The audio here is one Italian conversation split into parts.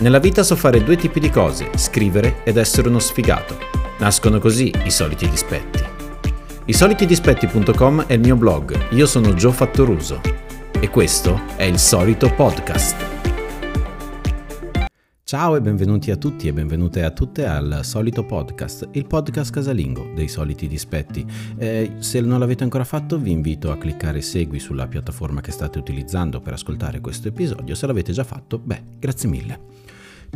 Nella vita so fare due tipi di cose, scrivere ed essere uno sfigato. Nascono così i soliti dispetti. I solitidispetti.com è il mio blog, io sono Gio Fattoruso e questo è il solito podcast. Ciao e benvenuti a tutti e benvenute a tutte al solito podcast, il podcast casalingo dei soliti dispetti. Eh, se non l'avete ancora fatto vi invito a cliccare segui sulla piattaforma che state utilizzando per ascoltare questo episodio, se l'avete già fatto, beh, grazie mille.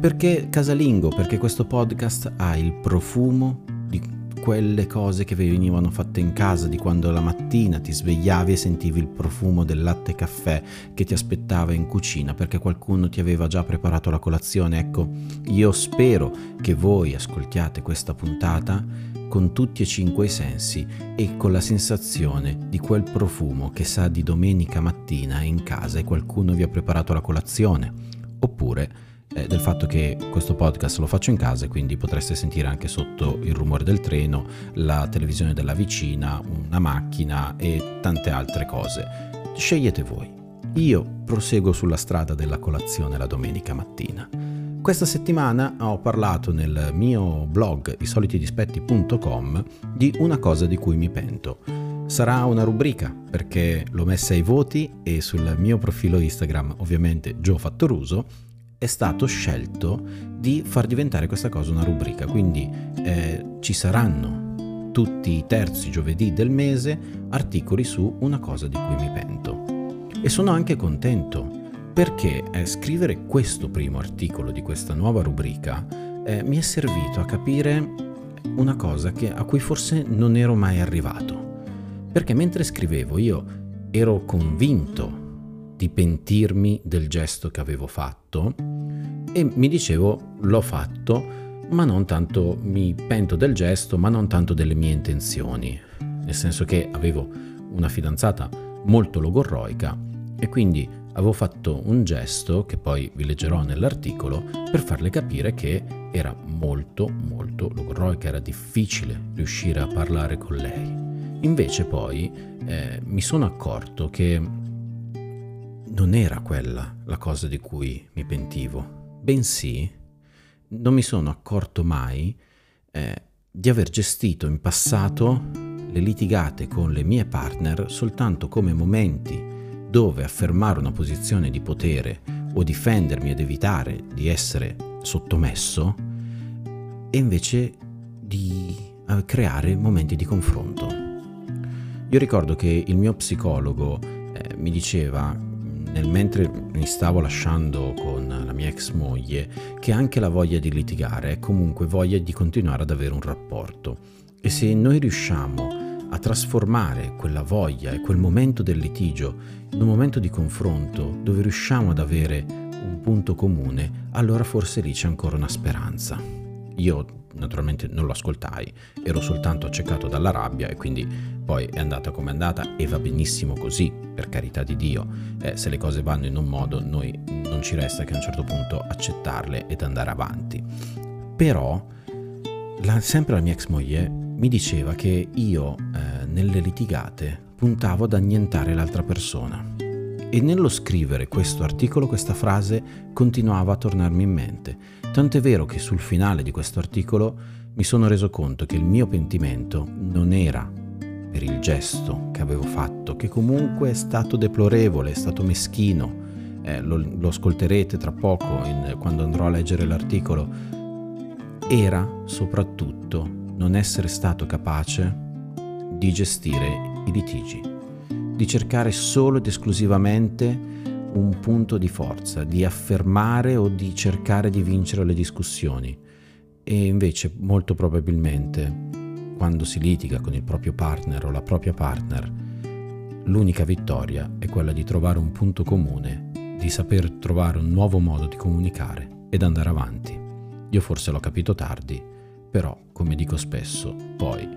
Perché casalingo? Perché questo podcast ha il profumo di quelle cose che venivano fatte in casa, di quando la mattina ti svegliavi e sentivi il profumo del latte caffè che ti aspettava in cucina perché qualcuno ti aveva già preparato la colazione. Ecco, io spero che voi ascoltiate questa puntata con tutti e cinque i sensi e con la sensazione di quel profumo che sa di domenica mattina in casa e qualcuno vi ha preparato la colazione. Oppure eh, del fatto che questo podcast lo faccio in casa e quindi potreste sentire anche sotto il rumore del treno, la televisione della vicina, una macchina e tante altre cose. Scegliete voi. Io proseguo sulla strada della colazione la domenica mattina. Questa settimana ho parlato nel mio blog isolitidispetti.com di una cosa di cui mi pento. Sarà una rubrica perché l'ho messa ai voti e sul mio profilo Instagram, ovviamente Gio Fattoruso, è stato scelto di far diventare questa cosa una rubrica, quindi eh, ci saranno tutti i terzi giovedì del mese articoli su una cosa di cui mi pento. E sono anche contento perché eh, scrivere questo primo articolo di questa nuova rubrica eh, mi è servito a capire una cosa che, a cui forse non ero mai arrivato. Perché mentre scrivevo io ero convinto di pentirmi del gesto che avevo fatto e mi dicevo l'ho fatto, ma non tanto mi pento del gesto, ma non tanto delle mie intenzioni, nel senso che avevo una fidanzata molto logorroica e quindi avevo fatto un gesto che poi vi leggerò nell'articolo per farle capire che era molto molto logorroica, era difficile riuscire a parlare con lei. Invece poi eh, mi sono accorto che non era quella la cosa di cui mi pentivo, bensì non mi sono accorto mai eh, di aver gestito in passato le litigate con le mie partner soltanto come momenti dove affermare una posizione di potere o difendermi ed evitare di essere sottomesso e invece di eh, creare momenti di confronto. Io ricordo che il mio psicologo eh, mi diceva nel mentre mi stavo lasciando con la mia ex moglie, che anche la voglia di litigare è comunque voglia di continuare ad avere un rapporto. E se noi riusciamo a trasformare quella voglia e quel momento del litigio in un momento di confronto dove riusciamo ad avere un punto comune, allora forse lì c'è ancora una speranza. Io naturalmente non lo ascoltai, ero soltanto accecato dalla rabbia e quindi poi è andata come è andata e va benissimo così, per carità di Dio. Eh, se le cose vanno in un modo, noi non ci resta che a un certo punto accettarle ed andare avanti. Però, la, sempre la mia ex moglie mi diceva che io eh, nelle litigate puntavo ad annientare l'altra persona. E nello scrivere questo articolo questa frase continuava a tornarmi in mente. Tant'è vero che sul finale di questo articolo mi sono reso conto che il mio pentimento non era per il gesto che avevo fatto, che comunque è stato deplorevole, è stato meschino, eh, lo, lo, ascolterete tra poco in, quando andrò a leggere l'articolo, era soprattutto non essere stato capace di gestire i litigi, di cercare solo ed esclusivamente un punto di forza, di affermare o di cercare di vincere le discussioni. E invece molto probabilmente quando si litiga con il proprio partner o la propria partner, l'unica vittoria è quella di trovare un punto comune, di saper trovare un nuovo modo di comunicare ed andare avanti. Io forse l'ho capito tardi, però, come dico spesso, poi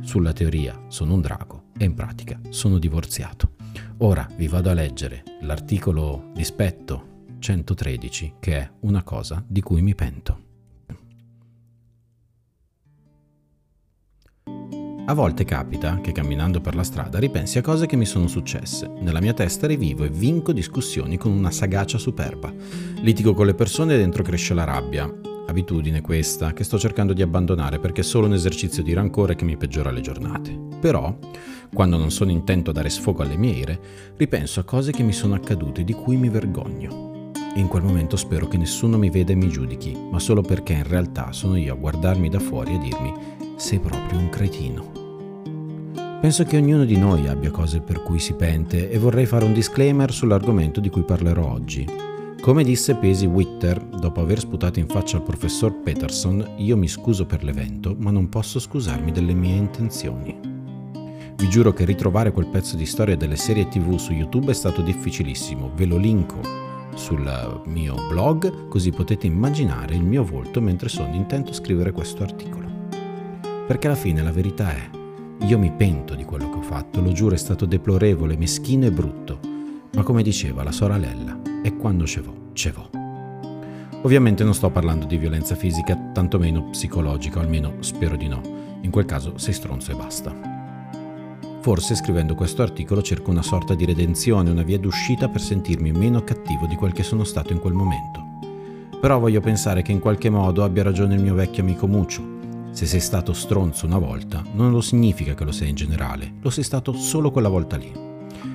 sulla teoria sono un drago e in pratica sono divorziato. Ora vi vado a leggere l'articolo dispetto 113 che è una cosa di cui A volte capita che camminando per la strada ripensi a cose che mi sono successe. Nella mia testa rivivo e vinco discussioni con una sagacia superba. Litigo con le persone e dentro cresce la rabbia. Abitudine questa che sto cercando di abbandonare perché è solo un esercizio di rancore che mi peggiora le giornate. Però, quando non sono intento a dare sfogo alle mie ire, ripenso a cose che mi sono accadute di cui mi vergogno. E in quel momento spero che nessuno mi veda e mi giudichi, ma solo perché in realtà sono io a guardarmi da fuori e dirmi sei proprio un cretino. Penso che ognuno di noi abbia cose per cui si pente e vorrei fare un disclaimer sull'argomento di cui parlerò oggi. Come disse Pesi Witter, dopo aver sputato in faccia al professor Peterson, io mi scuso per l'evento, ma non posso scusarmi delle mie intenzioni. Vi giuro che ritrovare quel pezzo di storia delle serie tv su YouTube è stato difficilissimo, ve lo linko sul mio blog così potete immaginare il mio volto mentre sono intento a scrivere questo articolo. Perché alla fine la verità è, io mi pento di quello che ho fatto, lo giuro è stato deplorevole, meschino e brutto, ma come diceva la sorella, e quando ce vo, ce vo. Ovviamente non sto parlando di violenza fisica, tantomeno psicologica, almeno spero di no. In quel caso sei stronzo e basta. Forse scrivendo questo articolo cerco una sorta di redenzione, una via d'uscita per sentirmi meno cattivo di quel che sono stato in quel momento. Però voglio pensare che in qualche modo abbia ragione il mio vecchio amico Muccio, se sei stato stronzo una volta, non lo significa che lo sei in generale, lo sei stato solo quella volta lì.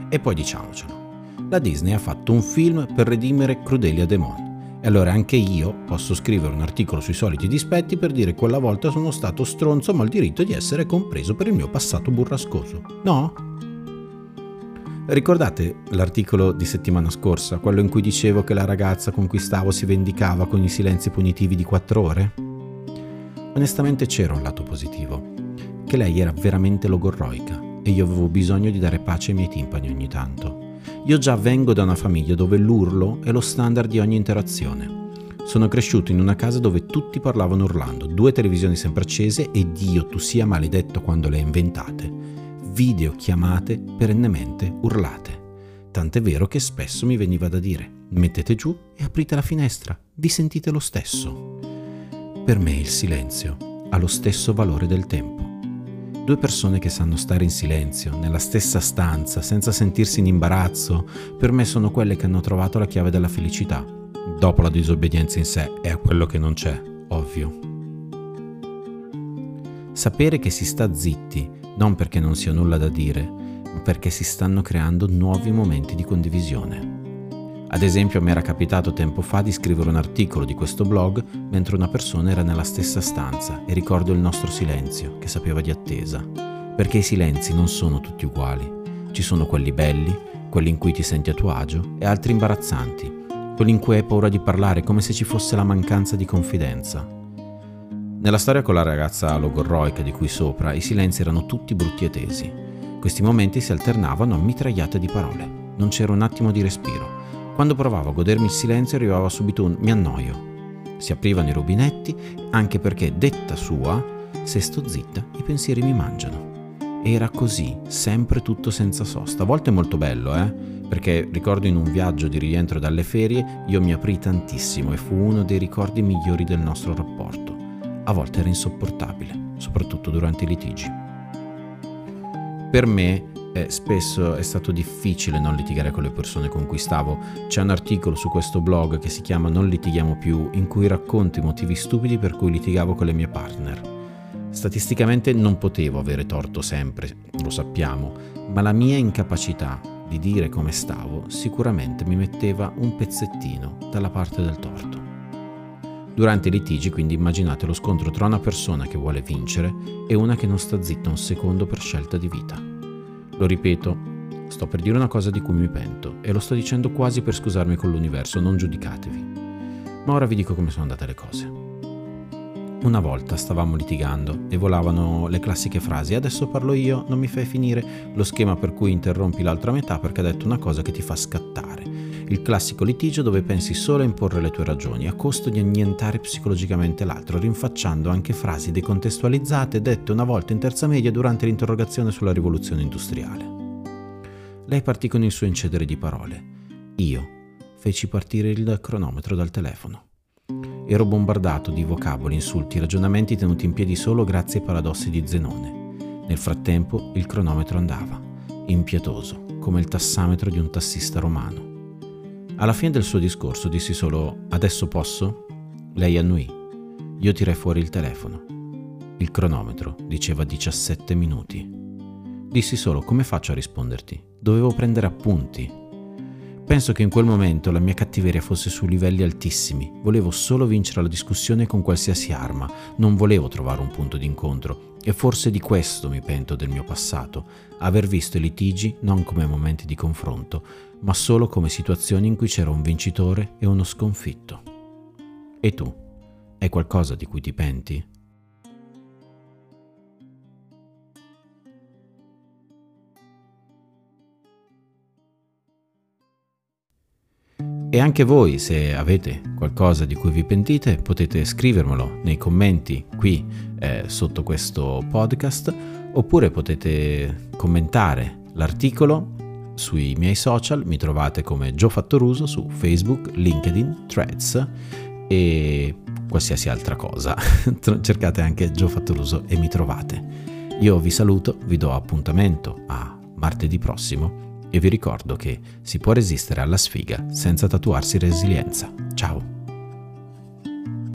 E poi diciamocelo, la Disney ha fatto un film per redimere Crudelia Demon. E allora anche io posso scrivere un articolo sui soliti dispetti per dire quella volta sono stato stronzo ma ho il diritto di essere compreso per il mio passato burrascoso. No? Ricordate l'articolo di settimana scorsa, quello in cui dicevo che la ragazza con cui stavo si vendicava con i silenzi punitivi di quattro ore? Onestamente c'era un lato positivo, che lei era veramente logorroica e io avevo bisogno di dare pace ai miei timpani ogni tanto. Io già vengo da una famiglia dove l'urlo è lo standard di ogni interazione. Sono cresciuto in una casa dove tutti parlavano urlando, due televisioni sempre accese e Dio tu sia maledetto quando le hai inventate. Videochiamate perennemente urlate. Tant'è vero che spesso mi veniva da dire, mettete giù e aprite la finestra, vi sentite lo stesso. Per me il silenzio ha lo stesso valore del tempo. Due persone che sanno stare in silenzio, nella stessa stanza, senza sentirsi in imbarazzo, per me sono quelle che hanno trovato la chiave della felicità. Dopo la disobbedienza in sé è a quello che non c'è, ovvio. Sapere che si sta zitti, non perché non sia nulla da dire, ma perché si stanno creando nuovi momenti di condivisione. Ad esempio mi era capitato tempo fa di scrivere un articolo di questo blog mentre una persona era nella stessa stanza e ricordo il nostro silenzio che sapeva di attesa, perché i silenzi non sono tutti uguali. Ci sono quelli belli, quelli in cui ti senti a tuo agio e altri imbarazzanti, quelli in cui hai paura di parlare come se ci fosse la mancanza di confidenza. Nella storia con la ragazza logorroica di cui sopra, i silenzi erano tutti brutti e tesi. Questi momenti si alternavano a mitragliate di parole. Non c'era un attimo di respiro. Quando provavo a godermi il silenzio arrivava subito un mi annoio. Si aprivano i rubinetti, anche perché, detta sua, se sto zitta i pensieri mi mangiano. Era così, sempre tutto senza sosta. A volte è molto bello, eh? Perché ricordo in un viaggio di rientro dalle ferie io mi aprì tantissimo e fu uno dei ricordi migliori del nostro rapporto. A volte era insopportabile, soprattutto durante i litigi. Per me eh, spesso è stato difficile non litigare con le persone con cui stavo. C'è un articolo su questo blog che si chiama Non litighiamo più, in cui racconto i motivi stupidi per cui litigavo con le mie partner. Statisticamente non potevo avere torto sempre, lo sappiamo, ma la mia incapacità di dire come stavo sicuramente mi metteva un pezzettino dalla parte del torto. Durante i litigi quindi immaginate lo scontro tra una persona che vuole vincere e una che non sta zitta un secondo per scelta di vita. Lo ripeto, sto per dire una cosa di cui mi pento e lo sto dicendo quasi per scusarmi con l'universo, non giudicatevi. Ma ora vi dico come sono andate le cose. Una volta stavamo litigando e volavano le classiche frasi adesso parlo io, non mi fai finire, lo schema per cui interrompi l'altra metà perché ha detto una cosa che ti fa scattare. Il classico litigio dove pensi solo a imporre le tue ragioni, a costo di annientare psicologicamente l'altro, rinfacciando anche frasi decontestualizzate dette una volta in terza media durante l'interrogazione sulla rivoluzione industriale. Lei partì con il suo incedere di parole. Io feci partire il cronometro dal telefono. Ero bombardato di vocaboli, insulti, ragionamenti tenuti in piedi solo grazie ai paradossi di Zenone. Nel frattempo il cronometro andava, impietoso, come il tassametro di un tassista romano. Alla fine del suo discorso dissi solo adesso posso? Lei annui. Io tirai fuori il telefono. Il cronometro diceva 17 minuti. Dissi solo come faccio a risponderti? Dovevo prendere appunti. Penso che in quel momento la mia cattiveria fosse su livelli altissimi. Volevo solo vincere la discussione con qualsiasi arma, non volevo trovare un punto d'incontro. E forse di questo mi pento del mio passato, aver visto i litigi non come momenti di confronto, ma solo come situazioni in cui c'era un vincitore e uno sconfitto. E tu? È qualcosa di cui ti penti? E anche voi, se avete qualcosa di cui vi pentite, potete scrivermelo nei commenti qui eh, sotto questo podcast, oppure potete commentare l'articolo sui miei social, mi trovate come Gio Fattoruso su Facebook, LinkedIn, Threads e qualsiasi altra cosa. Cercate anche Gio Fattoruso e mi trovate. Io vi saluto, vi do appuntamento a martedì prossimo e vi ricordo che si può resistere alla sfiga senza tatuarsi resilienza. Ciao!